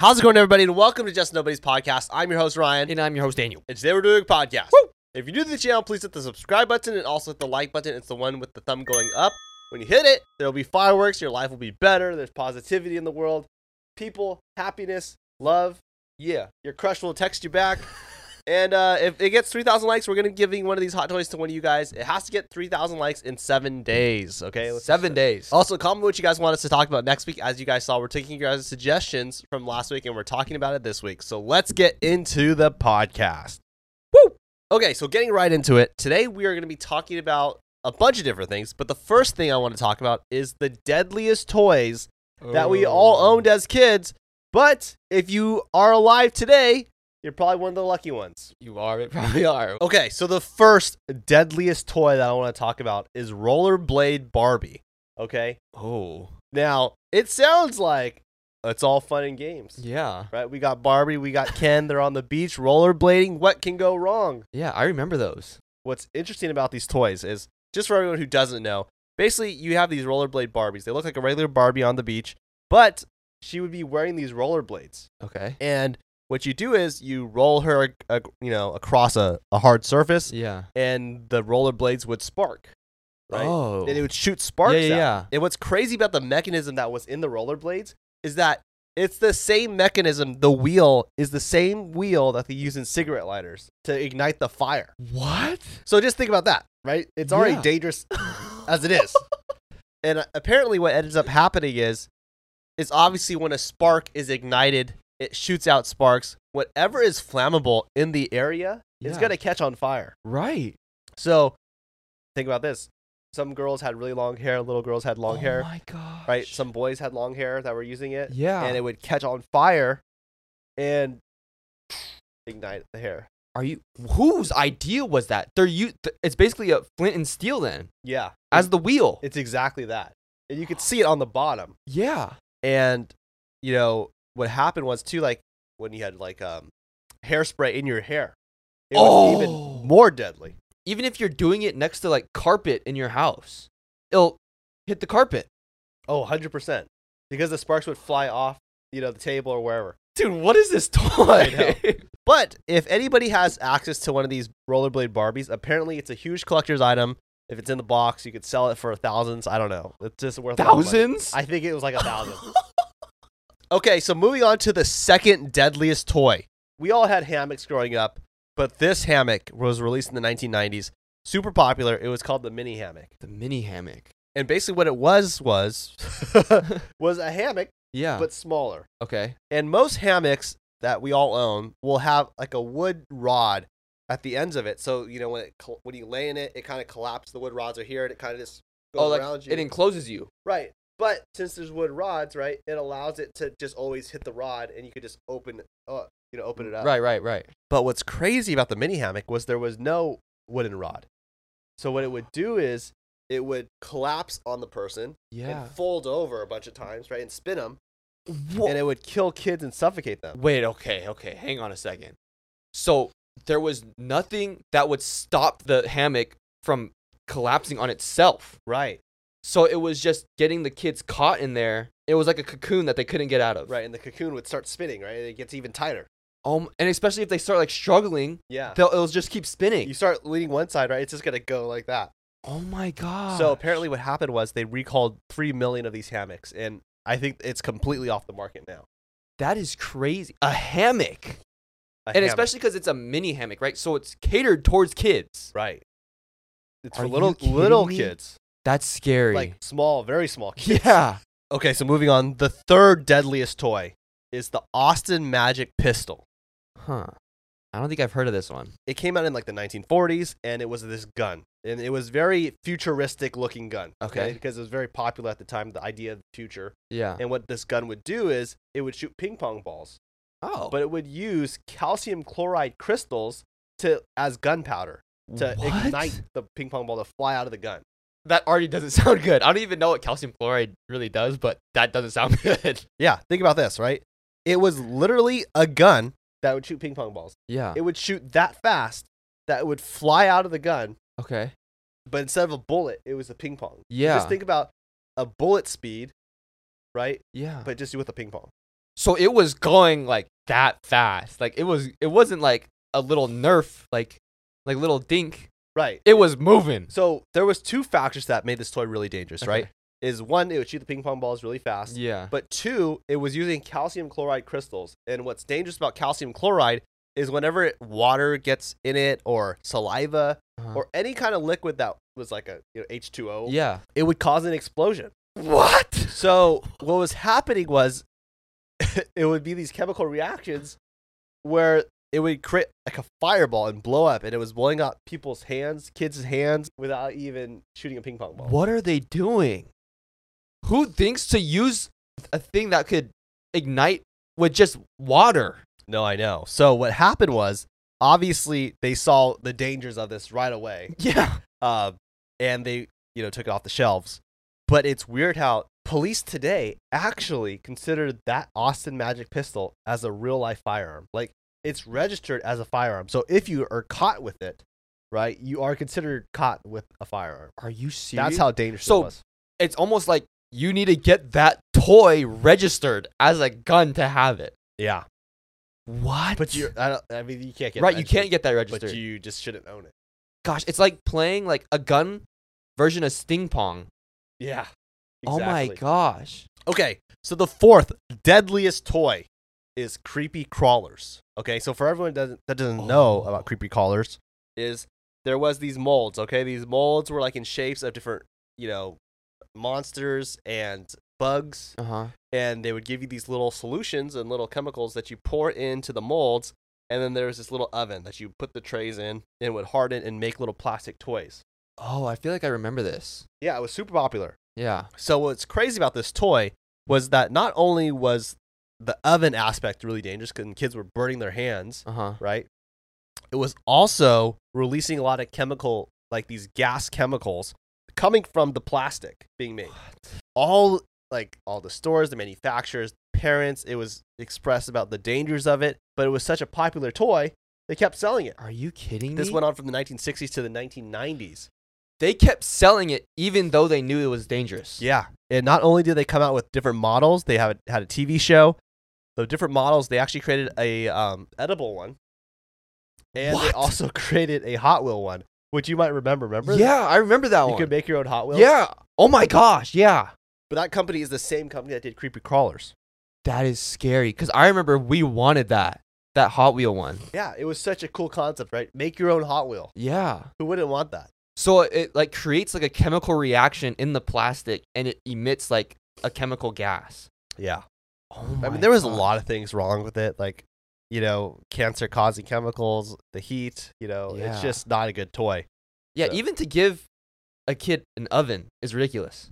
How's it going, everybody? And welcome to Just Nobody's podcast. I'm your host, Ryan. And I'm your host, Daniel. And today we're doing a podcast. If you're new to the channel, please hit the subscribe button and also hit the like button. It's the one with the thumb going up. When you hit it, there'll be fireworks. Your life will be better. There's positivity in the world. People, happiness, love. Yeah. Your crush will text you back. And uh, if it gets 3,000 likes, we're going to be giving one of these hot toys to one of you guys. It has to get 3,000 likes in seven days. Okay. Let's- Seven days. Also, comment what you guys want us to talk about next week. As you guys saw, we're taking your guys' suggestions from last week and we're talking about it this week. So let's get into the podcast. Woo! Okay, so getting right into it. Today we are going to be talking about a bunch of different things, but the first thing I want to talk about is the deadliest toys that we all Oh. owned as kids. But if you are alive today, you're probably one of the lucky ones. You are. It probably are. Okay, so the first deadliest toy that I want to talk about is Rollerblade Barbie. Okay? Oh. Now, it sounds like it's all fun and games, Yeah. right? We got Barbie, we got Ken, they're on the beach rollerblading. What can go wrong? Yeah, I remember those. What's interesting about these toys is just for everyone who doesn't know, basically, you have these rollerblade Barbies. They look like a regular Barbie on the beach, but she would be wearing these rollerblades. Okay. And what you do is you roll her, uh, you know, across a, a hard surface, Yeah. and the rollerblades would spark, right? Oh. and it would shoot sparks. Yeah, yeah, out. yeah. And what's crazy about the mechanism that was in the rollerblades is that it's the same mechanism. The wheel is the same wheel that they use in cigarette lighters to ignite the fire. What? So just think about that, right? It's already Yeah. dangerous as it is. and uh, apparently, what ends up happening is, is obviously when a spark is ignited, it shoots out sparks. Whatever is flammable in the area is gonna catch on fire. Right. So think about this. Some girls had really long hair, little girls had long oh hair, my gosh. right? Some boys had long hair that were using it, Yeah. and it would catch on fire and ignite the hair. are you? Whose idea was that? They're you. It's basically a flint and steel then, Yeah, as the wheel. it's exactly that. And you could see it on the bottom. yeah. And you know what happened was too, like when you had like um hairspray in your hair, it was Oh. even more deadly. Even if you're doing it next to like carpet in your house, it'll hit the carpet. Oh, 100 percent, because the sparks would fly off, you know, the table or wherever. Dude, what is this toy? But if anybody has access to one of these rollerblade Barbies, apparently it's a huge collector's item. If it's in the box, you could sell it for thousands. I don't know. It's just worth a lot of money. Thousands? I think it was like a thousand. okay, so moving on to the second deadliest toy. We all had hammocks growing up, but this hammock was released in the 1990s. Super popular. It was called the mini hammock. the mini hammock. And basically what it was was was a hammock Yeah. but smaller. okay. And most hammocks that we all own will have like a wood rod at the ends of it. So you know when it when you lay in it, it kind of collapses. The wood rods are here, and it kind of just oh, goes Oh, like around you. it encloses you. right. But since there's wood rods, right, it allows it to just always hit the rod, and you could just open, uh, you know, open it up. Right, right, right. But what's crazy about the mini hammock was there was no wooden rod. So what it would do is it would collapse on the person Yeah. and fold over a bunch of times, right, and spin them, and it would kill kids and suffocate them. Wait, okay, okay. Hang on a second. So there was nothing that would stop the hammock from collapsing on itself. Right. So it was just getting the kids caught in there. It was like a cocoon that they couldn't get out of. Right, and the cocoon would start spinning, right? And it gets even tighter. Um, and especially if they start like struggling, Yeah. they'll it'll just keep spinning. You start leaning one side, right? It's just gonna go like that. oh my god. So apparently, what happened was they recalled three million of these hammocks, and I think it's completely off the market now. that is crazy. A hammock, A and hammock. especially because it's a mini hammock, right? So it's catered towards kids. right, it's Are for little little me? kids, That's scary. like small, very small kids. yeah. Okay, so moving on, the third deadliest toy is the Austin Magic Pistol. Huh. I don't think I've heard of this one. It came out in like the 1940s, and it was this gun, and it was very futuristic looking gun. Okay. because it was very popular at the time, the idea of the future. Yeah. And what this gun would do is it would shoot ping pong balls, Oh. but it would use calcium chloride crystals to as gunpowder to What? ignite the ping pong ball to fly out of the gun. That already doesn't sound good. I don't even know what calcium chloride really does, but that doesn't sound good. Yeah, think about this, right? It was literally a gun that would shoot ping pong balls. Yeah. It would shoot that fast that it would fly out of the gun, Okay. but instead of a bullet, it was a ping pong. Yeah. Just think about a bullet speed, right? Yeah. But just with a ping pong. So it was going like that fast. Like it was it wasn't like a little nerf like like little dink. Right. It was moving. So there was two factors that made this toy really dangerous, right? Is one, it would shoot the ping pong balls really fast. Yeah. But two, it was using calcium chloride crystals. And what's dangerous about calcium chloride is whenever it, water gets in it or saliva Uh-huh. or any kind of liquid that was like a you know, H2O, yeah. it would cause an explosion. What? So what was happening was it would be these chemical reactions where it would create like a fireball and blow up and it was blowing up people's hands, kids' hands without even shooting a ping pong ball. What are they doing? Who thinks to use a thing that could ignite with just water? No, I know. So what happened was obviously they saw the dangers of this right away. Yeah. Uh, and they, you know, took it off the shelves. But it's weird how police today actually consider that Austin Magic pistol as a real life firearm. Like it's registered as a firearm. So if you are caught with it, right, you are considered caught with a firearm. Are you serious? That's how dangerous So- it was. it's almost like you need to get that toy registered as a gun to have it. Yeah. What? But you I don't I mean you can't get right, you can't get that registered. but you just shouldn't own it. Gosh, it's like playing like a gun version of Sting Pong. Yeah. Oh my gosh. Okay, so the fourth deadliest toy is creepy crawlers. Okay, so for everyone that doesn't, that doesn't know Oh. about creepy crawlers, is there was these molds. Okay, these molds were like in shapes of different, you know, monsters and bugs, Uh huh. and they would give you these little solutions and little chemicals that you pour into the molds, and then there was this little oven that you put the trays in, and it would harden and make little plastic toys. Oh, I feel like I remember this. Yeah, it was super popular. Yeah. So what's crazy about this toy was that not only was the oven aspect really dangerous because kids were burning their hands, Uh huh. right? It was also releasing a lot of chemical, like these gas chemicals coming from the plastic being made. All like all the stores, the manufacturers, parents, it was expressed about the dangers of it, but it was such a popular toy, they kept selling it. Are you kidding This me? went on from the 1960s to the 1990s. they kept selling it even though they knew it was dangerous. Yeah. And not only did they come out with different models, they have had a TV show. The different models, they actually created a um, edible one, and they also created a Hot Wheel one, which you might remember. Remember? Yeah, I remember that You one. You could make your own Hot Wheels. yeah. Oh my gosh. Yeah. But that company is the same company that did Creepy Crawlers. That is scary because I remember we wanted that that Hot Wheel one. Yeah, it was such a cool concept, right? Make your own Hot Wheel. Yeah. Who wouldn't want that? So it like creates like a chemical reaction in the plastic and it emits like a chemical gas. Yeah. Oh I mean, there was a lot of things wrong with it, like, you know, cancer causing chemicals, the heat, you know, it's just not a good toy. Yeah, so- even to give a kid an oven is ridiculous.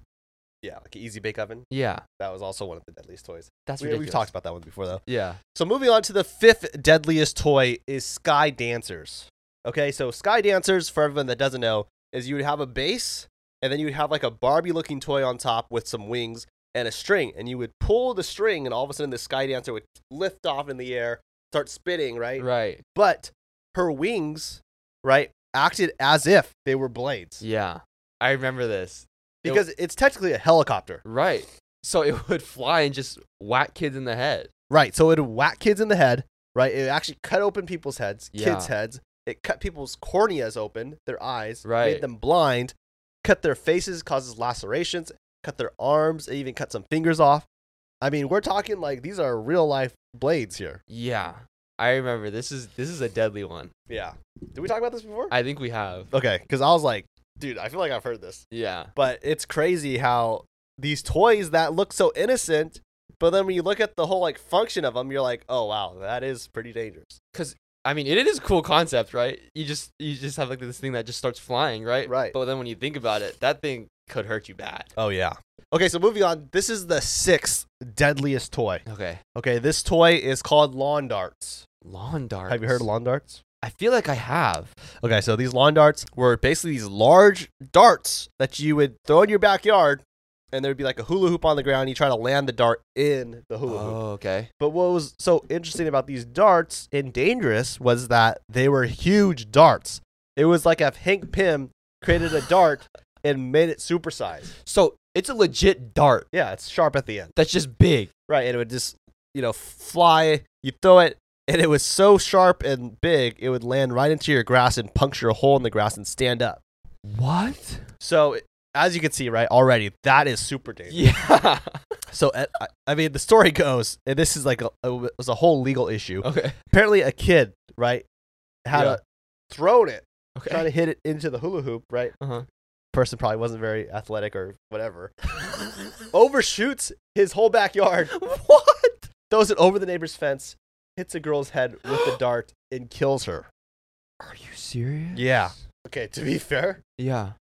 Yeah, like an easy bake oven. Yeah, That was also one of the deadliest toys. that's We, ridiculous. we've talked about that one before, though. Yeah. So moving on to the fifth deadliest toy is Sky Dancers. Okay, so Sky Dancers, for everyone that doesn't know, is you would have a base and then you would have like a Barbie looking toy on top with some wings and a string. And you would pull the string and all of a sudden the Sky Dancer would lift off in the air, start spinning, right? Right. But her wings, right, acted as if they were blades. Yeah. I remember this. It- Because it's technically a helicopter. Right. So it would fly and just whack kids in the head. Right. So it would whack kids in the head, right? It actually cut open people's heads, kids' heads. It cut people's corneas open, their eyes, Right. made them blind, cut their faces, causes lacerations, cut their arms, even cut some fingers off. I mean, we're talking like these are real life blades here. Yeah. I remember this is this is a deadly one. Yeah. Did we talk about this before? I think we have. okay, because I was like, dude, I feel like I've heard this. Yeah. But it's crazy how these toys that look so innocent, but then when you look at the whole like function of them, you're like, oh wow, that is pretty dangerous. Cuz I mean, it is a cool concept, right? You just you just have like this thing that just starts flying, right? Right. But then when you think about it, that thing could hurt you bad. Oh yeah. Okay, so moving on. This is the sixth deadliest toy. Okay. Okay, this toy is called lawn darts. Lawn darts. Have you heard of lawn darts? I feel like I have. Okay, so these lawn darts were basically these large darts that you would throw in your backyard, and there would be like a hula hoop on the ground. You try to land the dart in the hula hoop. Oh, okay. But what was so interesting about these darts and dangerous was that they were huge darts. It was like if Hank Pym created a dart and made it supersized. So it's a legit dart Yeah, it's sharp at the end. that's just big. Right, and it would just you know, fly. You throw it, and it was so sharp and big, it would land right into your grass and puncture a hole in the grass and stand up. What? So, as you can see, right already, that is super dangerous. Yeah. So, uh, I- I mean, the story goes, and this is like a, a it was a whole legal issue. okay. Apparently, a kid, right, had Yeah. a thrown it, Okay. trying to hit it into the hula hoop, right? Uh-huh. Person probably wasn't very athletic or whatever. Overshoots his whole backyard, what? throws it over the neighbor's fence, hits a girl's head with the dart, and kills her. Are you serious? Yeah. Okay, to be fair, Yeah.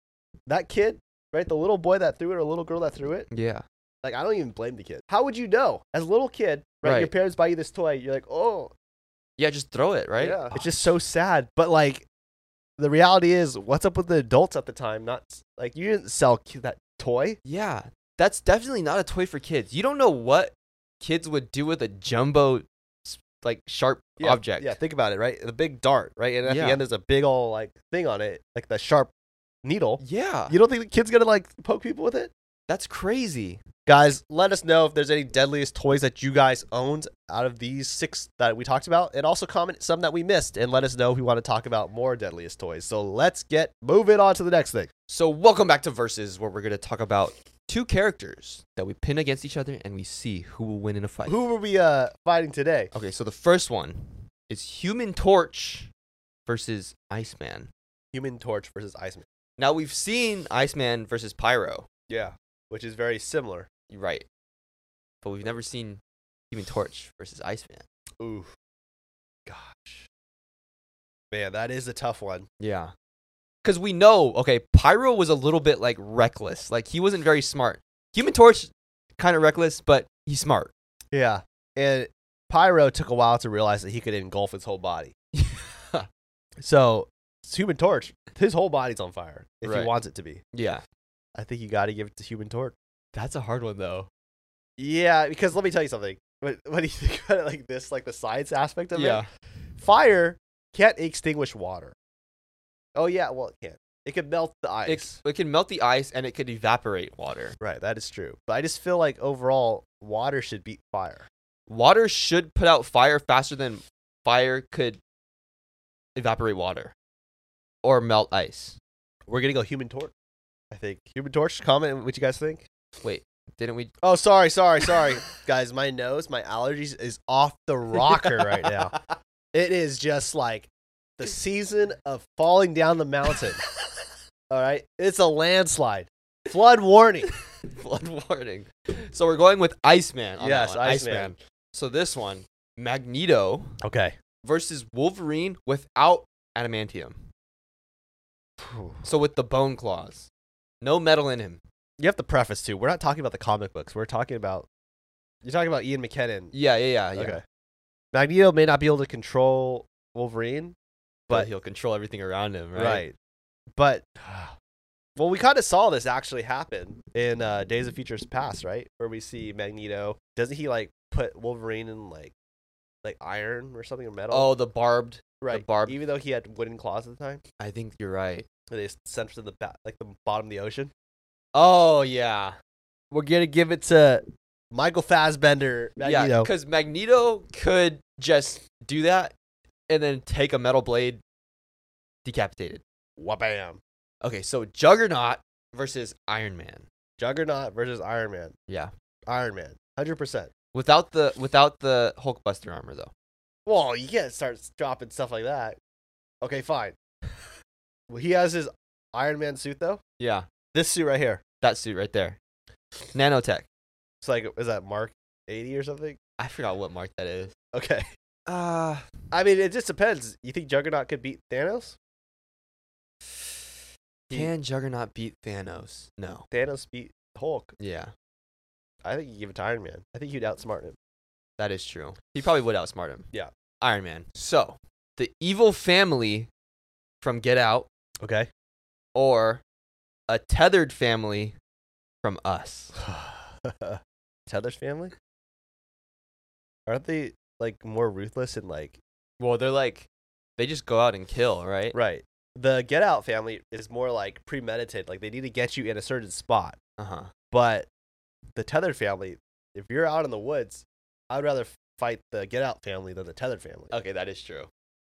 that kid, right, the little boy that threw it or little girl that threw it, Yeah. like I don't even blame the kid. How would you know? As a little kid, right, your parents buy you this toy, you're like, oh, Yeah, just throw it, right? Yeah. It's just so sad. But like, the reality is, what's up with the adults at the time? Not like you didn't sell that toy. Yeah. That's definitely not a toy for kids. You don't know what kids would do with a jumbo like sharp object. Yeah, think about it, right? The big dart, right? And at Yeah. the end, there's a big old like thing on it, like the sharp needle. Yeah. You don't think the kid's gonna like poke people with it? That's crazy. Guys, let us know if there's any deadliest toys that you guys owned out of these six that we talked about, and also comment some that we missed, and let us know if we want to talk about more deadliest toys. So let's get moving on to the next thing. So welcome back to Versus, where we're gonna talk about two characters that we pin against each other and we see who will win in a fight. Who will we uh fighting today? Okay, so the first one is Human Torch versus Iceman. Human Torch versus Iceman. Now we've seen Iceman versus Pyro. Yeah, which is very similar. You're right. But we've never seen Human Torch versus Iceman. Ooh, gosh, man, that is a tough one. Yeah. Cause we know, okay, Pyro was a little bit like reckless. Like he wasn't very smart. Human Torch kind of reckless, but he's smart. Yeah, and Pyro took a while to realize that he could engulf his whole body. So Human Torch, his whole body's on fire if Right. he wants it to be. yeah. I think you got to give it to Human Torch. That's a hard one though. Yeah, because let me tell you something. When, when you think about it like this, like the science aspect of Yeah. it, fire can't extinguish water. Oh yeah, well it can. It could melt the It, ice. it can melt the ice and it could evaporate water. right, that is true. But I just feel like overall, water should beat fire. Water should put out fire faster than fire could evaporate water or melt ice. We're gonna go Human Torch. I think Human Torch. Comment what you guys think. Wait, didn't we? Oh, sorry, sorry, sorry, guys. My nose, my allergies is off the rocker right now. It is just like the season of falling down the mountain. All right, it's a landslide. Flood warning. Flood warning. So we're going with Iceman. On Yes, one. Iceman. So this one, Magneto Okay. versus Wolverine without adamantium. So with the bone claws, no metal in him. You have to preface too. We're not talking about the comic books. We're talking about you're talking about Ian McKellen. Yeah, yeah, yeah, yeah. Okay. Magneto may not be able to control Wolverine, But But- he'll control everything around him, right? right? But well, we kind of saw this actually happen in uh, Days of Futures Past, right? Where we see Magneto. Doesn't he like put Wolverine in like like iron or something or metal? Oh, the barbed. right. barbed- Even though he had wooden claws at the time, I think you're right. they sent him to the ba- like the bottom of the ocean. Oh yeah, We're gonna give it to Michael Fassbender. yeah. Magneto. Because Magneto could just do that and then take a metal blade, decapitated. Wabam. Okay, so Juggernaut versus Iron Man. Juggernaut versus Iron Man. Yeah, Iron Man, hundred percent. without the without the Hulkbuster armor though. Well, you can't start dropping stuff like that. Okay, fine. well, he has his Iron Man suit though. Yeah, This suit right here. that suit right there, nanotech. It's like, is that Mark eighty or something? I forgot what mark that is. Okay. Uh I mean, it just depends. You think Juggernaut could beat Thanos? Can Juggernaut beat Thanos? No. Thanos beat Hulk. Yeah, I think you give it to Iron Man. I think you'd outsmart him. that is true. He probably would outsmart him. Yeah. Iron Man. So the evil family from Get Out Okay. or a tethered family from Us. Tethered family? Aren't they like more ruthless and like Well, they're like they just go out and kill, right? right? The Get Out family is more like premeditated. Like they need to get you in a certain spot. Uh huh. But the tethered family, if you're out in the woods, I'd rather fight the Get Out family than the Tethered family. Okay, that is true.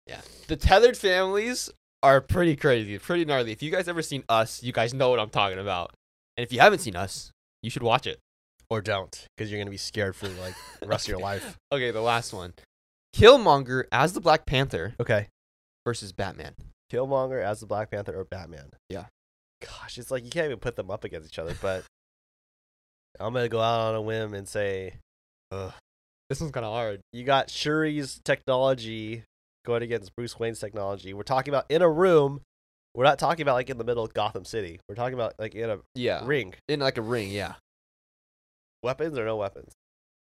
Yeah. The tethered families are pretty crazy, pretty gnarly. If you guys ever seen Us, you guys know what I'm talking about. And if you haven't seen Us, you should watch it. Or don't, because you're gonna be scared for like the rest of your life. Okay, the last one. Killmonger as the Black Panther Okay. versus Batman. Killmonger as the Black Panther or Batman. Yeah. Gosh, it's like you can't even put them up against each other. But I'm gonna go out on a whim and say, ugh, This one's kind of hard. you got Shuri's technology going against Bruce Wayne's technology. We're talking about in a room. We're not talking about like in the middle of Gotham City. We're talking about like in a Yeah. ring. In like a ring, yeah. Weapons or no weapons?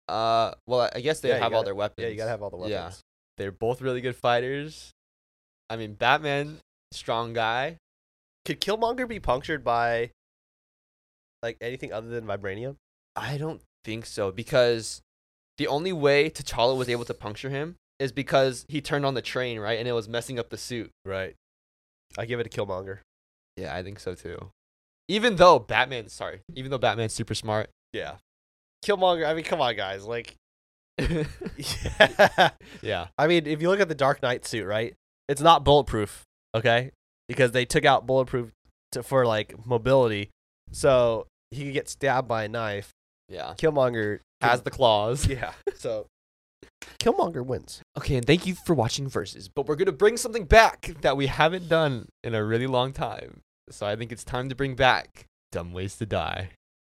Uh, well, I guess they Yeah, have all gotta- their weapons. Yeah, you gotta have all the weapons. Yeah. They're both really good fighters. I mean, Batman, strong guy. Could Killmonger be punctured by like anything other than vibranium? I don't think so because the only way T'Challa was able to puncture him is because he turned on the train, right? And it was messing up the suit. Right. I give it to Killmonger. Yeah, I think so too. Even though Batman, sorry, even though Batman's super smart. Yeah. Killmonger. I mean, come on, guys. Like, yeah. yeah. I mean, if you look at the Dark Knight suit, right? It's not bulletproof, okay? Because they took out bulletproof to, for like mobility, so he could get stabbed by a knife. Yeah. Killmonger Has the claws. yeah. So Killmonger wins. Okay, and thank you for watching Versus. But we're gonna bring something back that we haven't done in a really long time. So I think it's time to bring back Dumb Ways to Die.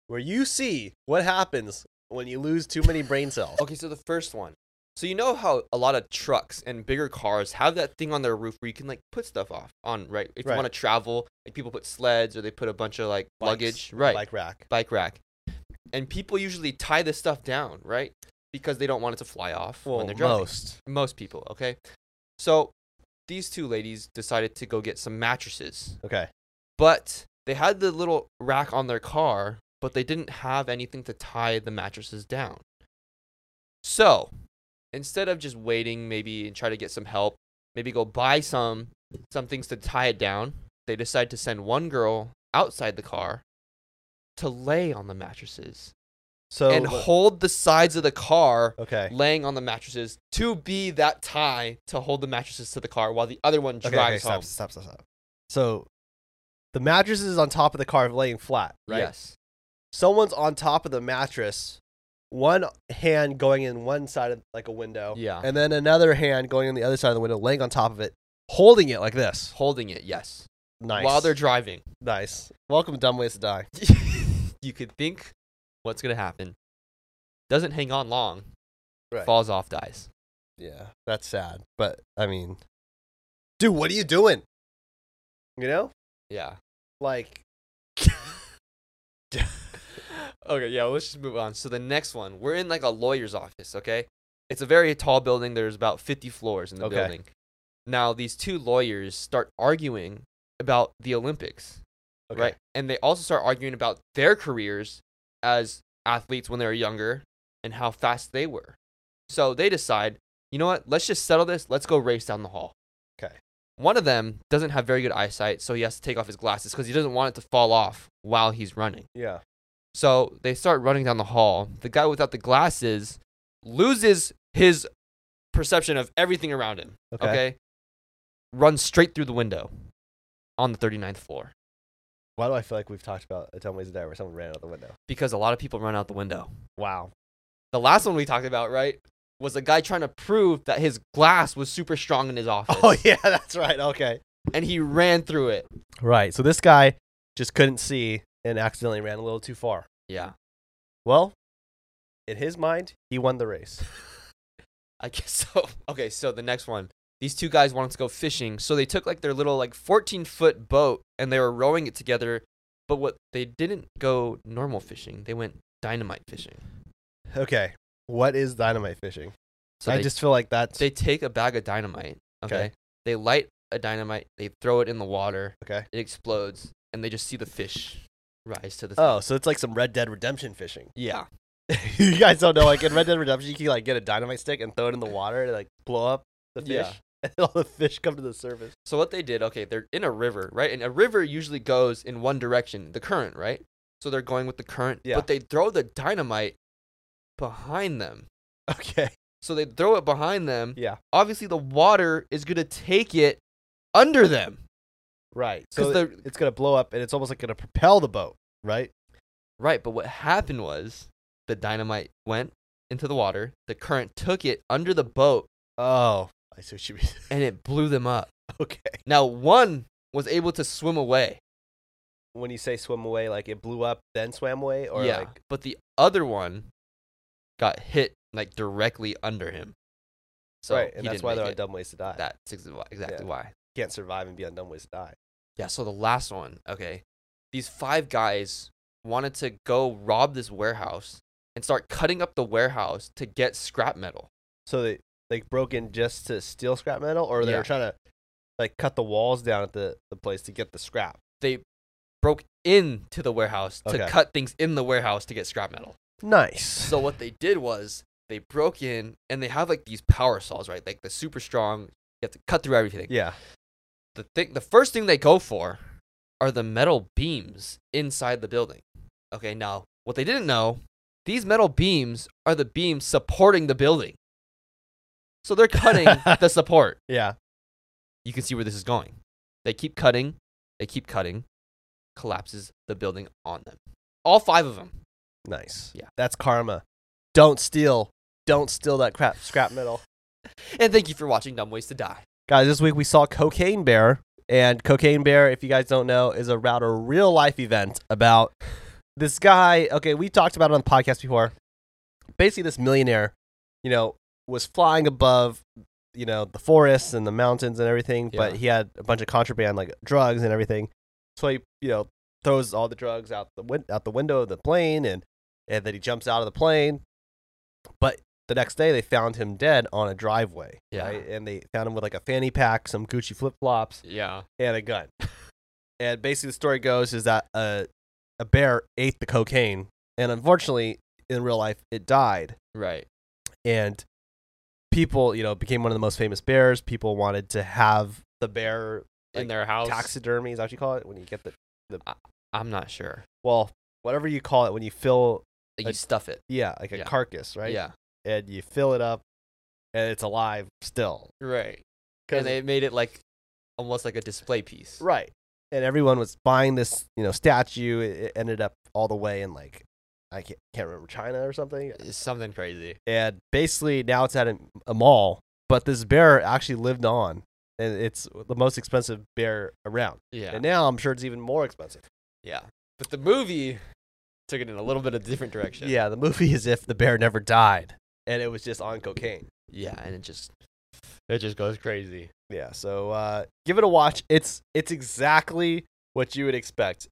Where you see what happens when you lose too many brain cells. Okay, so the first one. So you know how a lot of trucks and bigger cars have that thing on their roof where you can like put stuff off on, right? If Right. you want to travel, like people put sleds or they put a bunch of like Bikes, luggage, right? Bike rack. bike rack. And people usually tie this stuff down, right? Because they don't want it to fly off Well, when they're driving. most. Most people, okay? So these two ladies decided to go get some mattresses. Okay. But they had the little rack on their car, but they didn't have anything to tie the mattresses down. So instead of just waiting, maybe and try to get some help, maybe go buy some some things to tie it down, they decide to send one girl outside the car to lay on the mattresses So and hold the sides of the car okay. laying on the mattresses to be that tie to hold the mattresses to the car while the other one drives okay, home. stop, stop, stop, stop. So the mattress is on top of the car laying flat, right? Yes. Someone's on top of the mattress, one hand going in one side of like a window, Yeah. and then another hand going in the other side of the window, laying on top of it, holding it like this. Holding it, yes. Nice. While they're driving. nice. Welcome to Dumb Ways to Die. you could think what's gonna happen. Doesn't hang on long. Right. Falls off, dies. Yeah, that's sad. But I mean, dude, what are you doing? You know, Yeah. like Okay, yeah, let's just move on. So the next one, we're in like a lawyer's office, okay? It's a very tall building. There's about 50 floors in the Okay. building. Now, these two lawyers start arguing about the Olympics, okay. right? And they also start arguing about their careers as athletes when they were younger and how fast they were. So they decide, you know what? Let's just settle this. Let's go race down the hall. Okay. One of them doesn't have very good eyesight, so he has to take off his glasses because he doesn't want it to fall off while he's running. Yeah. So they start running down the hall. The guy without the glasses loses his perception of everything around him. Okay. Okay. Runs straight through the window on the 39th floor Why do I feel like we've talked about a Dumb Ways to Die where someone ran out the window? because a lot of people run out the window. Wow. The last one we talked about, right, was a guy trying to prove that his glass was super strong in his office. Oh yeah, that's right. Okay. And he ran through it. Right. So this guy just couldn't see and accidentally ran a little too far. Yeah. Well, in his mind, he won the race. I guess so. Okay, so the next one. These two guys wanted to go fishing, so they took like their little like 14 foot boat and they were rowing it together. But what they didn't go normal fishing, they went dynamite fishing. Okay. What is dynamite fishing? So I they, just feel like that's they take a bag of dynamite. Okay? Okay. They light a dynamite, they throw it in the water, okay. it explodes, and they just see the fish rise to the Oh, so it's like some Red Dead Redemption fishing. Yeah. you guys don't know, like in Red Dead Redemption, you can like get a dynamite stick and throw it in the water and like blow up the fish, Yeah. And all the fish come to the surface. So what they did, okay, they're in a river, right? And a river usually goes in one direction, the current, right? So they're going with the current, Yeah. but they throw the dynamite behind them. Okay. So they throw it behind them. Yeah. Obviously, the water is gonna take it under them. Right. So it- it's gonna blow up, and it's almost like gonna propel the boat. Right. Right. But what happened was the dynamite went into the water. The current took it under the boat, Oh, I see what you mean. and it blew them up. okay. Now one was able to swim away. When you say swim away, like it blew up, then swam away, or yeah. like But the other one got hit like directly under him. So right, and that's why make they're on dumb ways to die. That's exactly Yeah. why. Can't survive and be on dumb ways to die. Yeah, so the last one, okay. These five guys wanted to go rob this warehouse and start cutting up the warehouse to get scrap metal. So they like broke in just to steal scrap metal, or they Yeah. were trying to like cut the walls down at the, the place to get the scrap. They broke into the warehouse to cut things in the warehouse to get scrap metal. Nice. So what they did was they broke in and they have like these power saws, right? Like the super strong, you have to cut through everything. yeah. The thing the first thing they go for are the metal beams inside the building. Okay, now what they didn't know, these metal beams are the beams supporting the building. So they're cutting the support. Yeah. You can see where this is going. They keep cutting, they keep cutting, collapses the building on them. All five of them. Nice. Yeah. That's karma. Don't steal. Don't steal that crap scrap metal. And thank you for watching Dumb Ways to Die. Guys, this week we saw Cocaine Bear. And Cocaine Bear, if you guys don't know, is about a real life event about this guy. Okay, we talked about it on the podcast before. Basically, this millionaire, you know, was flying above, you know, the forests and the mountains and everything, but he had a bunch of contraband, like drugs and everything. So he, you know, throws all the drugs out the win- out the window of the plane, and and then he jumps out of the plane. But the next day, they found him dead on a driveway. Yeah. right? and they found him with like a fanny pack, some Gucci flip flops, Yeah. and a gun. and basically, the story goes is that a a bear ate the cocaine, and unfortunately, in real life, it died. Right. And people, you know, became one of the most famous bears. People wanted to have the bear In their house. taxidermy. Is that what you call it when you get the the I'm not sure. well, whatever you call it when you fill, Like A- you stuff it. yeah, like a Yeah. carcass, right? Yeah. and you fill it up, and it's alive still. Right. And they made it like almost like a display piece. Right. And everyone was buying this, you know, statue. It ended up all the way in like I can't, can't remember China or something. It's something crazy. And basically now it's at a, a mall, but this bear actually lived on, and it's the most expensive bear around. Yeah. And now I'm sure it's even more expensive. yeah. But the movie took it in a little bit of a different direction. Yeah, the movie is if the bear never died and it was just on cocaine. Yeah, and it just it just goes crazy. Yeah, so uh, give it a watch. It's it's exactly what you would expect.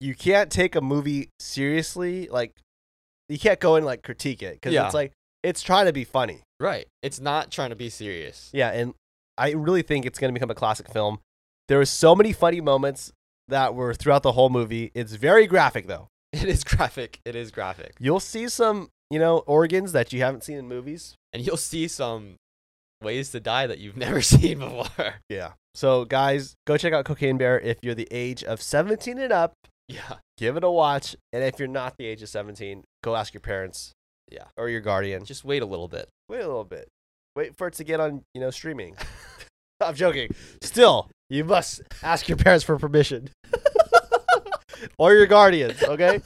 You can't take a movie seriously, like you can't go and like critique it because Yeah. it's like it's trying to be funny. Right. It's not trying to be serious. Yeah, and I really think it's going to become a classic film. There were so many funny moments that were throughout the whole movie. It's very graphic though. It is graphic. It is graphic. You'll see some, you know, organs that you haven't seen in movies. And you'll see some ways to die that you've never seen before. Yeah. So guys, go check out Cocaine Bear if you're the age of 17 and up. Yeah. give it a watch. And if you're not the age of 17, go ask your parents. Yeah. Or your guardian. Just wait a little bit. Wait a little bit. Wait for it to get on, you know, streaming. I'm joking. Still, you must ask your parents for permission. or your guardians, okay?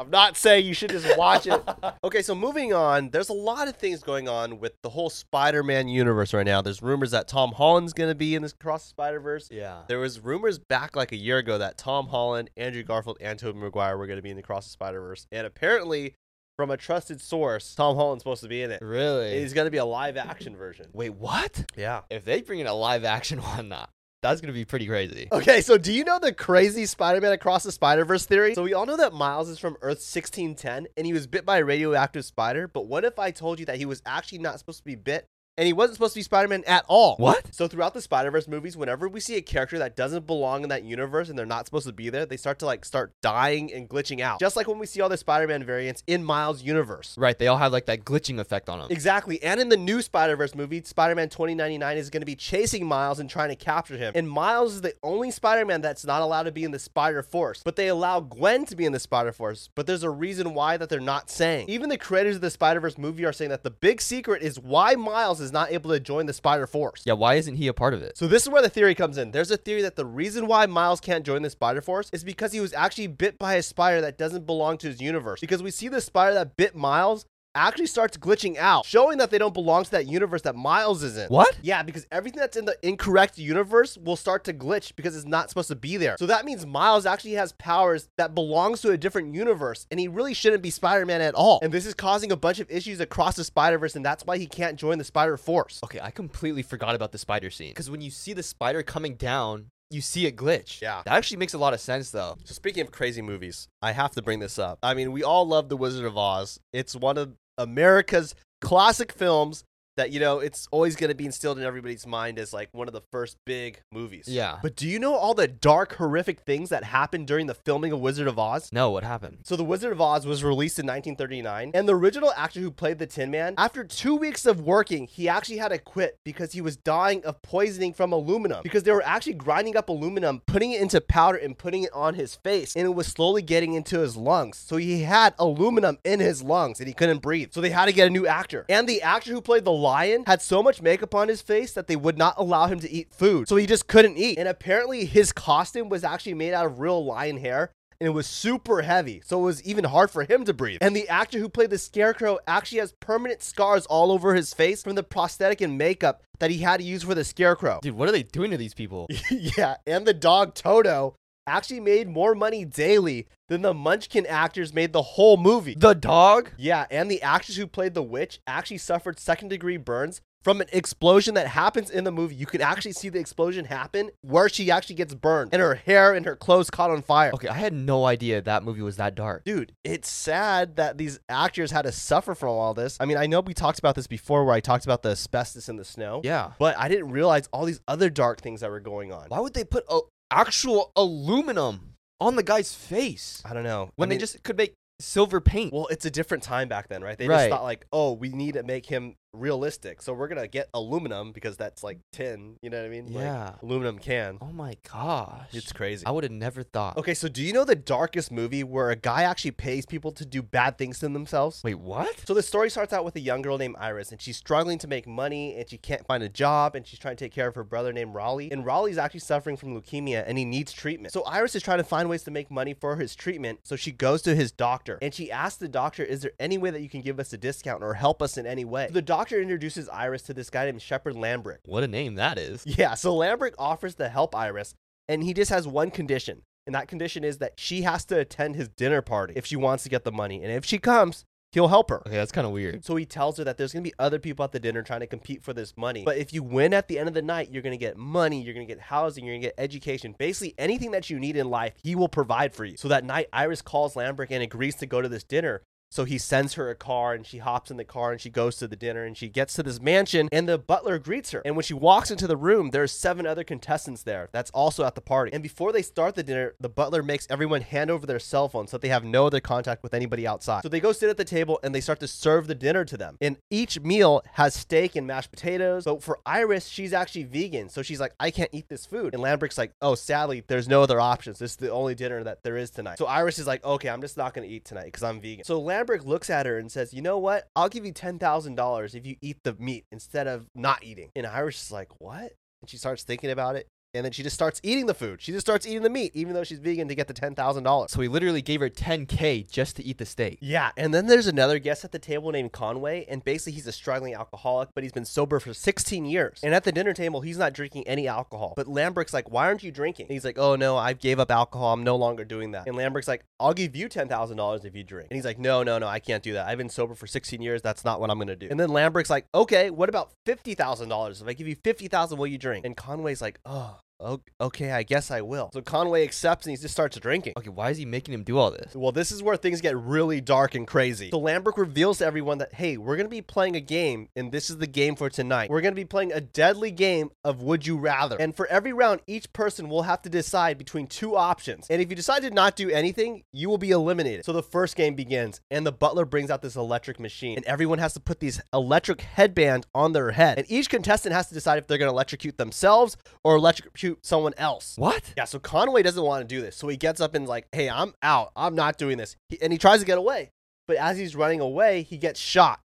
I'm not saying you should just watch it. Okay, so moving on, there's a lot of things going on with the whole Spider-Man universe right now. There's rumors that Tom Holland's going to be in this Cross Spider-Verse. Yeah. There was rumors back like a year ago that Tom Holland, Andrew Garfield, and Tobey Maguire were going to be in the Cross the Spider Verse, and apparently, from a trusted source, Tom Holland's supposed to be in it. Really? He's going to be a live action version. Wait, what? Yeah. If they bring in a live action one, that that's gonna be pretty crazy. Okay, so do you know the crazy Spider-Man across the Spider-Verse theory? So we all know that Miles is from Earth 1610 and he was bit by a radioactive spider, but what if I told you that he was actually not supposed to be bit and he wasn't supposed to be Spider-Man at all. What? So throughout the Spider-Verse movies, whenever we see a character that doesn't belong in that universe and they're not supposed to be there, they start to like start dying and glitching out. Just like when we see all the Spider-Man variants in Miles' universe. Right, they all have like that glitching effect on them. Exactly. And in the new Spider-Verse movie, Spider-Man 2099 is going to be chasing Miles and trying to capture him. And Miles is the only Spider-Man that's not allowed to be in the Spider-Force. But they allow Gwen to be in the Spider-Force. But there's a reason why that they're not saying. Even the creators of the Spider-Verse movie are saying that the big secret is why Miles is not able to join the Spider-Force. Yeah, why isn't he a part of it? So this is where the theory comes in. There's a theory that the reason why Miles can't join the Spider Force is because he was actually bit by a spider that doesn't belong to his universe. Because we see the spider that bit Miles actually starts glitching out, showing that they don't belong to that universe that Miles is in. What? Yeah, because everything that's in the incorrect universe will start to glitch because it's not supposed to be there. So that means Miles actually has powers that belongs to a different universe, and he really shouldn't be Spider-Man at all. And this is causing a bunch of issues across the Spider-Verse, and that's why he can't join the Spider-Force. Okay, I completely forgot about the spider scene. Because when you see the spider coming down, you see it glitch. Yeah. That actually makes a lot of sense though. So speaking of crazy movies, I have to bring this up. I mean, we all love The Wizard of Oz. It's one of America's classic films that you know it's always going to be instilled in everybody's mind as like one of the first big movies. Yeah. But do you know all the dark, horrific things that happened during the filming of Wizard of Oz? No, what happened? So The Wizard of Oz was released in 1939, and the original actor who played the Tin Man, after two weeks of working, he actually had to quit because he was dying of poisoning from aluminum. Because they were actually grinding up aluminum, putting it into powder, and putting it on his face, and it was slowly getting into his lungs. So he had aluminum in his lungs, and he couldn't breathe. So they had to get a new actor. And the actor who played the lion had so much makeup on his face that they would not allow him to eat food. So he just couldn't eat. And apparently his costume was actually made out of real lion hair and it was super heavy, so it was even hard for him to breathe. And the actor who played the scarecrow actually has permanent scars all over his face from the prosthetic and makeup that he had to use for the scarecrow. Dude, what are they doing to these people? yeah, and the dog Toto actually made more money daily than the Munchkin actors made the whole movie. the dog? Yeah, and the actress who played the witch actually suffered second degree burns from an explosion that happens in the movie. You can actually see the explosion happen where she actually gets burned and her hair and her clothes caught on fire. Okay, I had no idea that movie was that dark. Dude, it's sad that these actors had to suffer from all this. I mean, I know we talked about this before where I talked about the asbestos in the snow. Yeah. But I didn't realize all these other dark things that were going on. Why would they put a actual aluminum on the guy's face I don't know. when I mean, they just could make silver paint? Well, it's a different time back then, right? They Right. just thought like, oh, we need to make him realistic, so we're gonna get aluminum because that's like tin. You know what I mean? Like, Yeah. aluminum can. oh my gosh. It's crazy. I would have never thought. Okay, so do you know the darkest movie where a guy actually pays people to do bad things to themselves? Wait, what? So the story starts out with a young girl named Iris, and she's struggling to make money, and she can't find a job, and she's trying to take care of her brother named Raleigh. And Raleigh's actually suffering from leukemia, and he needs treatment. So Iris is trying to find ways to make money for his treatment. So she goes to his doctor, and she asks the doctor, "Is there any way that you can give us a discount or help us in any way?" So the doctor introduces Iris to this guy named Shepard Lambrick. What a name that is. Yeah, so Lambrick offers to help Iris, and he just has one condition. And that condition is that she has to attend his dinner party if she wants to get the money. And if she comes, he'll help her. Okay, that's kind of weird. So he tells her that there's going to be other people at the dinner trying to compete for this money. But if you win at the end of the night, you're going to get money, you're going to get housing, you're going to get education. Basically, anything that you need in life, he will provide for you. So that night, Iris calls Lambrick and agrees to go to this dinner. So he sends her a car and she hops in the car and she goes to the dinner and she gets to this mansion and the butler greets her. And when she walks into the room, there's seven other contestants there that's also at the party. And before they start the dinner, the butler makes everyone hand over their cell phone so that they have no other contact with anybody outside. So they go sit at the table and they start to serve the dinner to them. And each meal has steak and mashed potatoes. But for Iris, she's actually vegan. So she's like, I can't eat this food. And Lambrick's like, oh, sadly, there's no other options. This is the only dinner that there is tonight. So Iris is like, okay, I'm just not going to eat tonight because I'm vegan. So Lambrick looks at her and says, you know what? I'll give you $10,000 if you eat the meat instead of not eating. And Iris is like, what? And she starts thinking about it. And then she just starts eating the food. She just starts eating the meat, even though she's vegan to get the $10,000. So he literally gave her 10k just to eat the steak. Yeah, and then there's another guest at the table named Conway, and basically he's a struggling alcoholic, but he's been sober for 16 years. And at the dinner table, he's not drinking any alcohol. But Lambrick's like, "Why aren't you drinking?" And he's like, "Oh no, I gave up alcohol. I'm no longer doing that." And Lambrick's like, "I'll give you ten thousand dollars if you drink." And he's like, "No, no, no, I can't do that. I've been sober for 16 years. That's not what I'm gonna do." And then Lambrick's like, "Okay, what about fifty thousand dollars? If I give you fifty thousand, will you drink?" And Conway's like, "Oh." "O- okay, I guess I will. So Conway accepts and he just starts drinking. Okay, why is he making him do all this? Well, this is where things get really dark and crazy. So Lambert reveals to everyone that, hey, we're going to be playing a game, and this is the game for tonight. We're going to be playing a deadly game of Would You Rather. And for every round, each person will have to decide between two options. And if you decide to not do anything, you will be eliminated. So the first game begins, and the butler brings out this electric machine, and everyone has to put these electric headbands on their head. And each contestant has to decide if they're going to electrocute themselves or electrocute someone else. What? Yeah, so Conway doesn't want to do this. So he gets up and like, "Hey, I'm out. I'm not doing this." He, and he tries to get away. But as he's running away, he gets shot.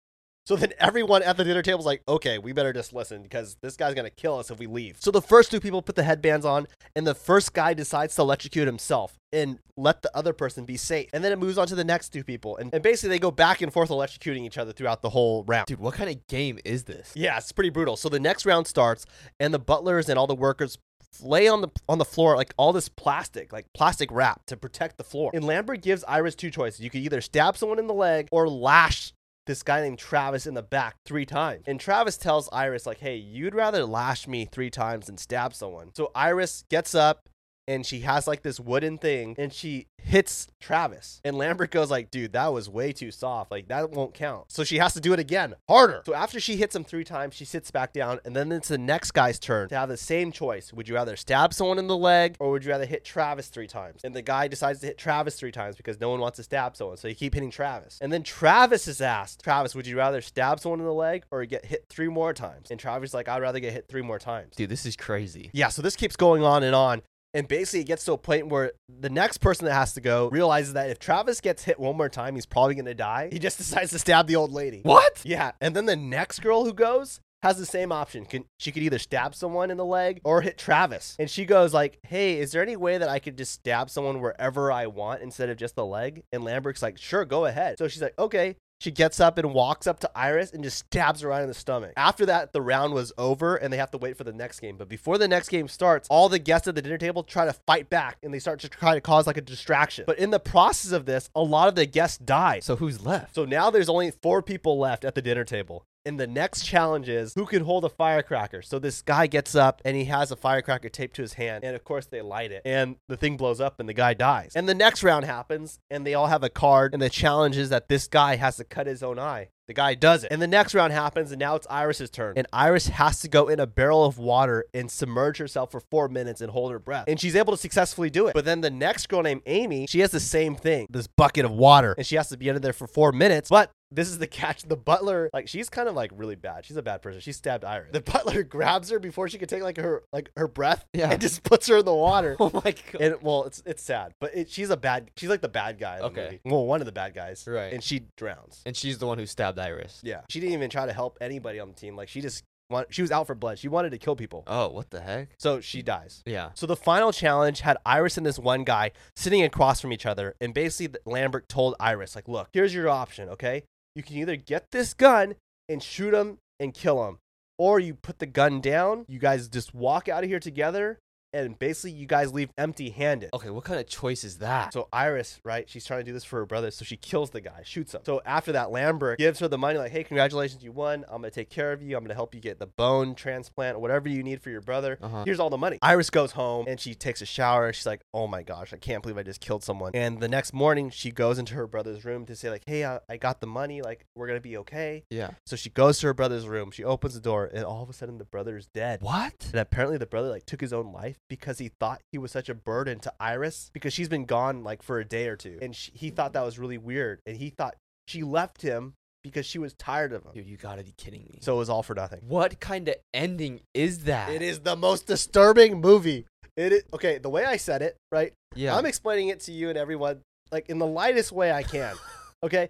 So then everyone at the dinner table is like, "Okay, we better just listen because this guy's going to kill us if we leave." So the first two people put the headbands on, and the first guy decides to electrocute himself and let the other person be safe. And then it moves on to the next two people. And, and basically they go back and forth electrocuting each other throughout the whole round. Dude, what kind of game is this? Yeah, it's pretty brutal. So the next round starts, and the butlers and all the workers lay on the on the floor like all this plastic, like plastic wrap to protect the floor. And Lambert gives Iris two choices. You could either stab someone in the leg or lash this guy named Travis in the back three times. And Travis tells Iris, like, hey, you'd rather lash me three times than stab someone. So Iris gets up and she has like this wooden thing and she hits Travis. And Lambert goes like, dude, that was way too soft. Like that won't count. So she has to do it again, harder. So after she hits him three times, she sits back down and then it's the next guy's turn to have the same choice. Would you rather stab someone in the leg or would you rather hit Travis three times? And the guy decides to hit Travis three times because no one wants to stab someone. So you keep hitting Travis. And then Travis is asked, Travis, would you rather stab someone in the leg or get hit three more times? And Travis is like, I'd rather get hit three more times. Dude, this is crazy. Yeah, so this keeps going on and on. And basically, it gets to a point where the next person that has to go realizes that if Travis gets hit one more time, he's probably going to die. He just decides to stab the old lady. What? Yeah. And then the next girl who goes has the same option. Can, she could either stab someone in the leg or hit Travis. And she goes like, "Hey, is there any way that I could just stab someone wherever I want instead of just the leg?" And Lambert's like, "Sure, go ahead." So she's like, "Okay." She gets up and walks up to Iris and just stabs her right in the stomach. After that, the round was over and they have to wait for the next game. But before the next game starts, all the guests at the dinner table try to fight back and they start to try to cause like a distraction. But in the process of this, a lot of the guests die. So who's left? So now there's only four people left at the dinner table. And the next challenge is who can hold a firecracker. So this guy gets up and he has a firecracker taped to his hand. And of course, they light it. And the thing blows up and the guy dies. And the next round happens and they all have a card. And the challenge is that this guy has to cut his own eye. The guy does it. And the next round happens, and now it's Iris's turn. And Iris has to go in a barrel of water and submerge herself for four minutes and hold her breath. And she's able to successfully do it. But then the next girl named Amy, she has the same thing this bucket of water, and she has to be under there for four minutes. But this is the catch. The butler, like, she's kind of like really bad. She's a bad person. She stabbed Iris. The butler grabs her before she could take like her like her breath, Yeah. and just puts her in the water. Oh my god. And well, it's it's sad, but it, she's a bad. She's like the bad guy. In the Okay. movie. Well, one of the bad guys. Right. And she drowns. And she's the one who stabbed Iris. Yeah. She didn't even try to help anybody on the team. Like she just want, she was out for blood. She wanted to kill people. Oh, what the heck? So she dies. Yeah. So the final challenge had Iris and this one guy sitting across from each other, and basically Lambert told Iris, like, "Look, here's your option. Okay, you can either get this gun and shoot him and kill him, or you put the gun down. You guys just walk out of here together, and basically you guys leave empty-handed." Okay, what kind of choice is that? So Iris, right? She's trying to do this for her brother, so she kills the guy, shoots him. So after that, Lambert gives her the money, like, "Hey, congratulations, you won. I'm gonna take care of you. I'm gonna help you get the bone transplant, whatever you need for your brother. Uh-huh. Here's all the money." Iris goes home and she takes a shower. She's like, "Oh my gosh, I can't believe I just killed someone." And the next morning, she goes into her brother's room to say, like, "Hey, I, I got the money. Like, we're gonna be okay." yeah. So she goes to her brother's room. She opens the door, and all of a sudden, the brother is dead. What? And apparently the brother like took his own life because he thought he was such a burden to Iris because she's been gone like for a day or two. And she, he thought that was really weird. And he thought she left him because she was tired of him. Dude, you gotta be kidding me. So it was all for nothing. what kind of ending is that? It is the most disturbing movie. It is okay, the way I said it, right? Yeah. I'm explaining it to you and everyone like in the lightest way I can. okay?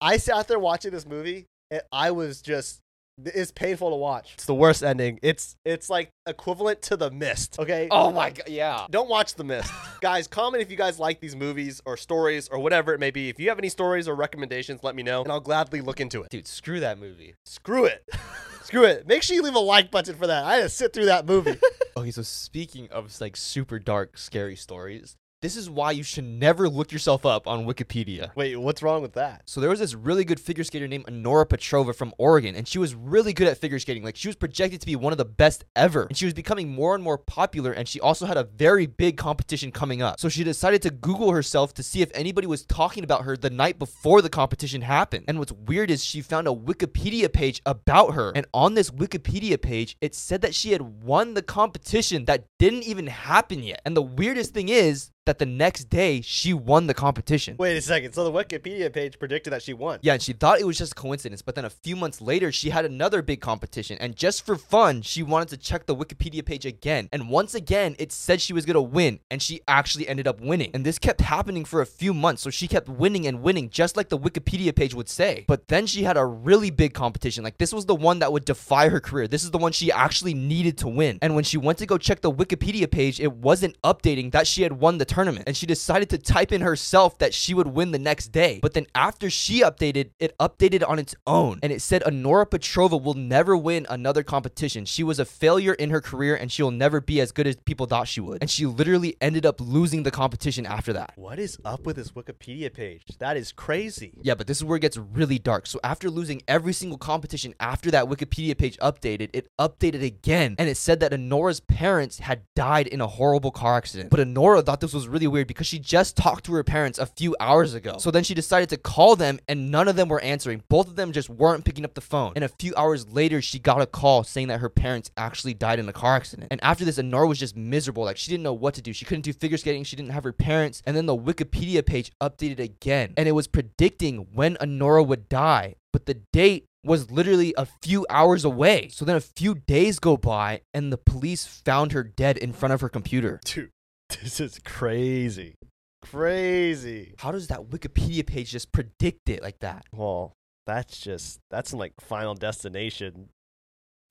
I sat there watching this movie and I was just it's painful to watch. It's the worst ending. It's it's like equivalent to The Mist, okay? oh my god. Yeah. Don't watch The Mist. guys, comment if you guys like these movies or stories or whatever it may be. If you have any stories or recommendations, let me know and I'll gladly look into it. Dude, screw that movie. Screw it. Screw it. Make sure you leave a like button for that. I had to sit through that movie. Okay, so speaking of like super dark, scary stories, This is why you should never look yourself up on Wikipedia. Wait, what's wrong with that? So there was this really good figure skater named Honora Petrova from Oregon, and she was really good at figure skating. Like she was projected to be one of the best ever, and she was becoming more and more popular. And she also had a very big competition coming up. So she decided to Google herself to see if anybody was talking about her the night before the competition happened. And what's weird is she found a Wikipedia page about her, and on this Wikipedia page, it said that she had won the competition that didn't even happen yet. And the weirdest thing is that the next day she won the competition. Wait a second. So the Wikipedia page predicted that she won. Yeah, and she thought it was just a coincidence, but then a few months later, she had another big competition, and just for fun, she wanted to check the Wikipedia page again. And once again, it said she was gonna win, and she actually ended up winning. And this kept happening for a few months, so she kept winning and winning, just like the Wikipedia page would say. But then she had a really big competition. Like, this was the one that would defy her career. This is the one she actually needed to win. And when she went to go check the Wikipedia page, it wasn't updating that she had won the tournament. And she decided to type in herself that she would win the next day. But then after she updated, it updated on its own. And it said Honora Petrova will never win another competition. She was a failure in her career and she'll never be as good as people thought she would. And she literally ended up losing the competition after that. What is up with this Wikipedia page? That is crazy. Yeah, but this is where it gets really dark. So after losing every single competition after that Wikipedia page updated, it updated again and it said that Honora's parents had died in a horrible car accident. But Honora thought this was really weird because she just talked to her parents a few hours ago. So then she decided to call them and none of them were answering. Both of them just weren't picking up the phone. And a few hours later, she got a call saying that her parents actually died in a car accident. And after this, Honora was just miserable. Like she didn't know what to do. She couldn't do figure skating. She didn't have her parents. And then the Wikipedia page updated again. And it was predicting when Honora would die. But the date was literally a few hours away. So then a few days go by and the police found her dead in front of her computer. Dude, this is crazy. Crazy. How does that Wikipedia page just predict it like that? Well, that's just that's some like final destination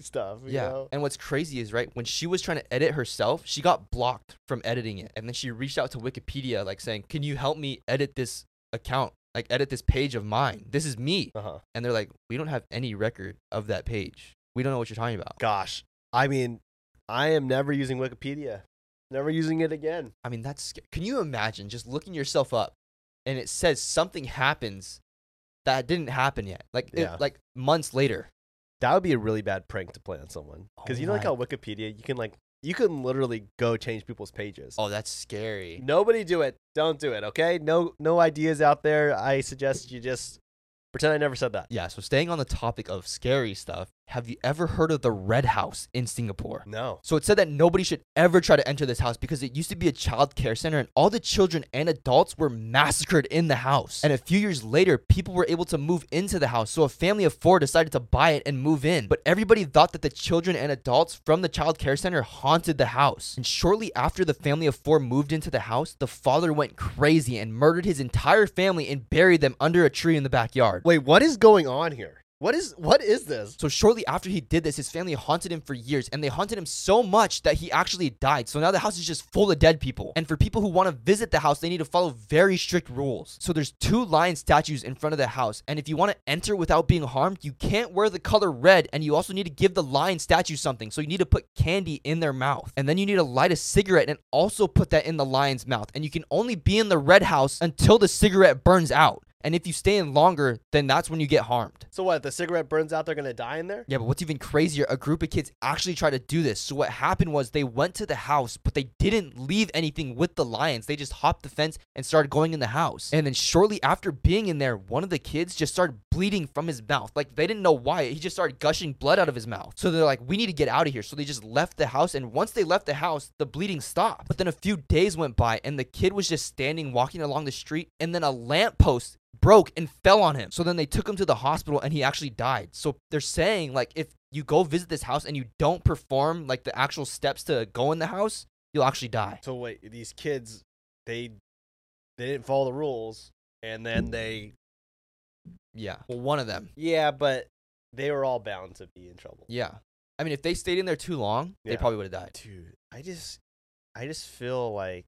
stuff. You Yeah. Know? And what's crazy is, right, when she was trying to edit herself, she got blocked from editing it. And then she reached out to Wikipedia, like saying, Can you help me edit this account? Like, edit this page of mine. This is me. Uh-huh. And they're like, We don't have any record of that page. We don't know what you're talking about. Gosh. I mean, I am never using Wikipedia. Never using it again. I mean, that's can you imagine just looking yourself up and it says something happens that didn't happen yet, like it- Yeah. like months later. That would be a really bad prank to play on someone. Because Oh you know like my- how Wikipedia you can like you can literally go change people's pages. Oh, that's scary. Nobody do it. Don't do it, okay? No no ideas out there. I suggest you just pretend I never said that. Yeah. So staying on the topic of scary stuff, have you ever heard of the Red House in Singapore? No. So it said that nobody should ever try to enter this house because it used to be a child care center and all the children and adults were massacred in the house. And a few years later, people were able to move into the house. So a family of four decided to buy it and move in. But everybody thought that the children and adults from the child care center haunted the house. And shortly after the family of four moved into the house, the father went crazy and murdered his entire family and buried them under a tree in the backyard. Wait, what is going on here? What is what is this? So shortly after he did this, his family haunted him for years, and they haunted him so much that he actually died. So now the house is just full of dead people. And for people who want to visit the house, they need to follow very strict rules. So there's two lion statues in front of the house, and if you want to enter without being harmed, you can't wear the color red, and you also need to give the lion statue something. So you need to put candy in their mouth, and then you need to light a cigarette and also put that in the lion's mouth. And you can only be in the red house until the cigarette burns out. And if you stay in longer, then that's when you get harmed. So what? If the cigarette burns out, they're gonna die in there? Yeah, but what's even crazier, a group of kids actually tried to do this. So what happened was they went to the house, but they didn't leave anything with the lions. They just hopped the fence and started going in the house. And then shortly after being in there, one of the kids just started bleeding from his mouth. Like they didn't know why. He just started gushing blood out of his mouth. So they're like, we need to get out of here. So they just left the house. And once they left the house, the bleeding stopped. But then a few days went by and the kid was just standing walking along the street. And then a lamppost broke and fell on him. So then they took him to the hospital and he actually died. So they're saying like if you go visit this house and you don't perform like the actual steps to go in the house, you'll actually die. So wait, these kids, they they didn't follow the rules, and then they Yeah. Well, one of them. yeah, but they were all bound to be in trouble. Yeah. I mean, if they stayed in there too long, they probably would have died. Dude, I just I just feel like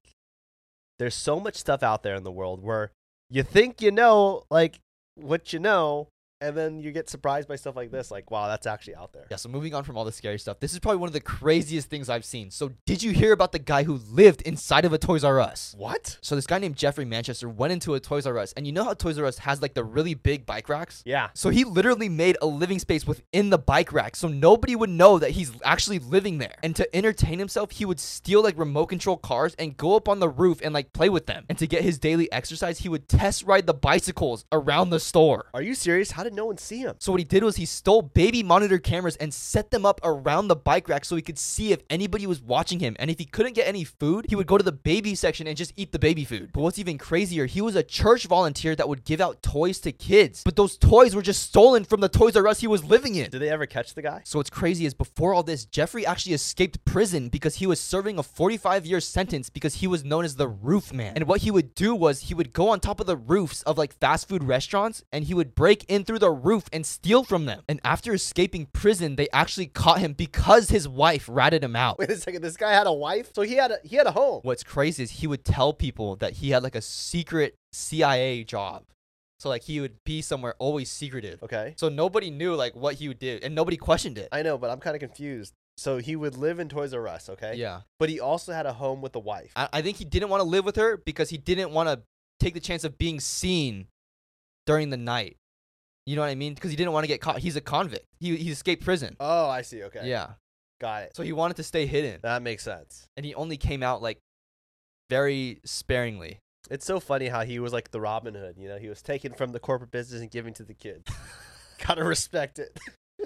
there's so much stuff out there in the world where you think you know like what you know, and then you get surprised by stuff like this. Like, wow, that's actually out there. Yeah, so moving on from all the scary stuff, this is probably one of the craziest things I've seen. So, did you hear about the guy who lived inside of a Toys R Us? What? So, this guy named Jeffrey Manchester went into a Toys R Us, and you know how Toys R Us has like the really big bike racks? Yeah. So, he literally made a living space within the bike rack so nobody would know that he's actually living there. And to entertain himself, he would steal like remote control cars and go up on the roof and like play with them. And to get his daily exercise, he would test ride the bicycles around the store. Are you serious? How did no one see him? So what he did was he stole baby monitor cameras and set them up around the bike rack so he could see if anybody was watching him. And if he couldn't get any food, he would go to the baby section and just eat the baby food. But what's even crazier, he was a church volunteer that would give out toys to kids. But those toys were just stolen from the Toys R Us he was living in. Did they ever catch the guy? So what's crazy is before all this, Jeffrey actually escaped prison because he was serving a 45 year sentence because he was known as the roof man. And what he would do was he would go on top of the roofs of like fast food restaurants and he would break in through the roof and steal from them. And after escaping prison, they actually caught him because his wife ratted him out. Wait a second. This guy had a wife, so he had a he had a home. What's crazy is he would tell people that he had like a secret CIA job. So like he would be somewhere always secretive. Okay. So nobody knew like what he would do and nobody questioned it. I know, but I'm kind of confused. So he would live in Toys R Us, okay? Yeah. But he also had a home with a wife. I, I think he didn't want to live with her because he didn't want to take the chance of being seen during the night. You know what I mean? Because he didn't want to get caught. He's a convict. He he escaped prison. Oh, I see. Okay. Yeah. Got it. So he wanted to stay hidden, That makes sense. and he only came out like very sparingly. It's so funny how he was like the Robin Hood. You know, he was taken from the corporate business and given to the kids. Gotta respect it.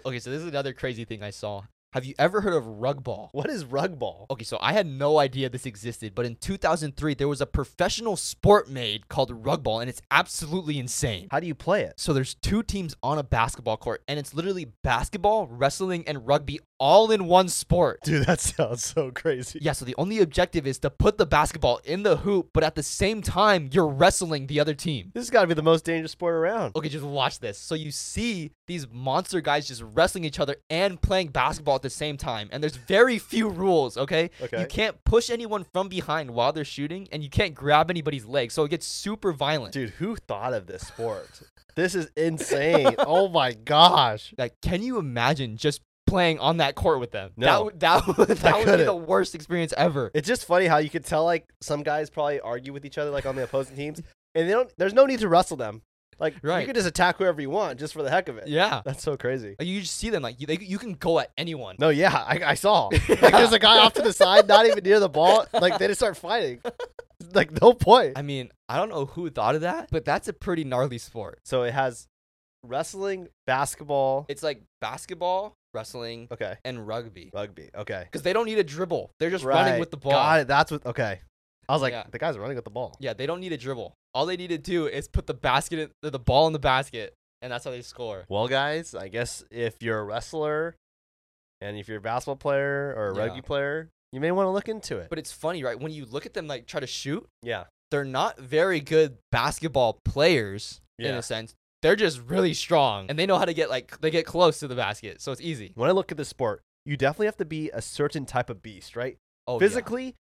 Okay, so this is another crazy thing I saw. Have you ever heard of rug ball? What is rug ball? Okay, so I had no idea this existed, but in 2003 there was a professional sport made called rug ball, and it's absolutely insane. How do you play it? So there's two teams on a basketball court, and it's literally basketball, wrestling, and rugby all in one sport. Dude, that sounds so crazy. Yeah, so the only objective is to put the basketball in the hoop, but at the same time, you're wrestling the other team. This has got to be the most dangerous sport around. Okay, just watch this. So you see these monster guys just wrestling each other and playing basketball at the same time. And there's very few rules, okay? Okay. You can't push anyone from behind while they're shooting, and you can't grab anybody's leg. So it gets super violent. Dude, who thought of this sport? this is insane. oh my gosh. Like, can you imagine just playing on that court with them? No. That would that that would be the worst experience ever. It's just funny how you could tell like some guys probably argue with each other like on the opposing teams, and they don't. There's no need to wrestle them. Like you Right. could just attack whoever you want just for the heck of it. Yeah. That's so crazy. You just see them like you, they, you can go at anyone. No, yeah, I, I saw. Like there's a guy off to the side, not even near the ball. Like they just start fighting. Like no point. I mean, I don't know who thought of that, but that's a pretty gnarly sport. So it has wrestling, basketball. It's like basketball, wrestling, Okay, and rugby. rugby. Okay, Because they don't need a dribble. They're just running with the ball. Got it. That's what. Okay, I was like, Yeah. the guys are running with the ball. Yeah, they don't need a dribble. All they need to do is put the basket, in, the ball in the basket, and that's how they score. Well, guys, I guess if you're a wrestler, and if you're a basketball player or a Yeah. rugby player, you may want to look into it. But it's funny, right? When you look at them like try to shoot, yeah, they're not very good basketball players in a sense. They're just really strong, and they know how to get like they get close to the basket, so it's easy. when I look at the sport, you definitely have to be a certain type of beast, right? Oh, yeah.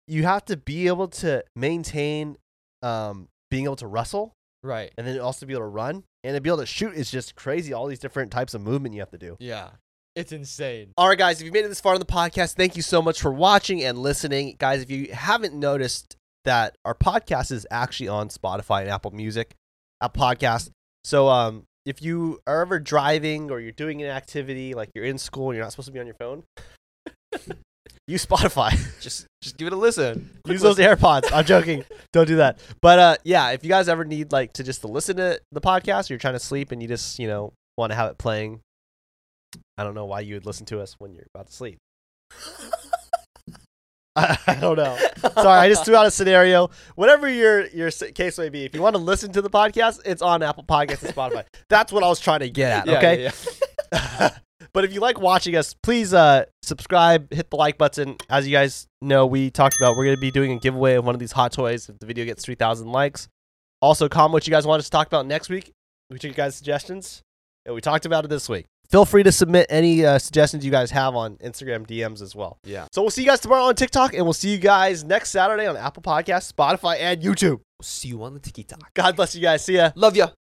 Physically, you have to be able to maintain um, being able to wrestle, right? and then also be able to run, and to be able to shoot is just crazy. All these different types of movement you have to do. Yeah, it's insane. All right, guys, if you made it this far in the podcast, thank you so much for watching and listening. Guys, if you haven't noticed that our podcast is actually on Spotify and Apple Music, a Podcast. So um, if you are ever driving or you're doing an activity, like you're in school and you're not supposed to be on your phone, use Spotify. Just just give it a listen. Quick use those listen. AirPods. I'm joking. Don't do that. But uh, yeah, if you guys ever need like to just to listen to the podcast, or you're trying to sleep and you just you know want to have it playing. I don't know why you would listen to us when you're about to sleep. I, I don't know. Sorry, I just threw out a scenario. Whatever your your case may be, if you want to listen to the podcast, it's on Apple Podcasts and Spotify. That's what I was trying to get at. Yeah, okay. yeah, yeah. But if you like watching us, please uh, subscribe, hit the like button. As you guys know, we talked about we're going to be doing a giveaway of one of these hot toys if the video gets 3,000 likes. Also, comment what you guys want us to talk about next week. We took you guys' suggestions, and we talked about it this week. Feel free to submit any uh, suggestions you guys have on Instagram DMs as well. Yeah. So we'll see you guys tomorrow on TikTok, and we'll see you guys next Saturday on Apple Podcasts, Spotify, and YouTube. See you on the TikTok. God bless you guys. See ya. Love ya.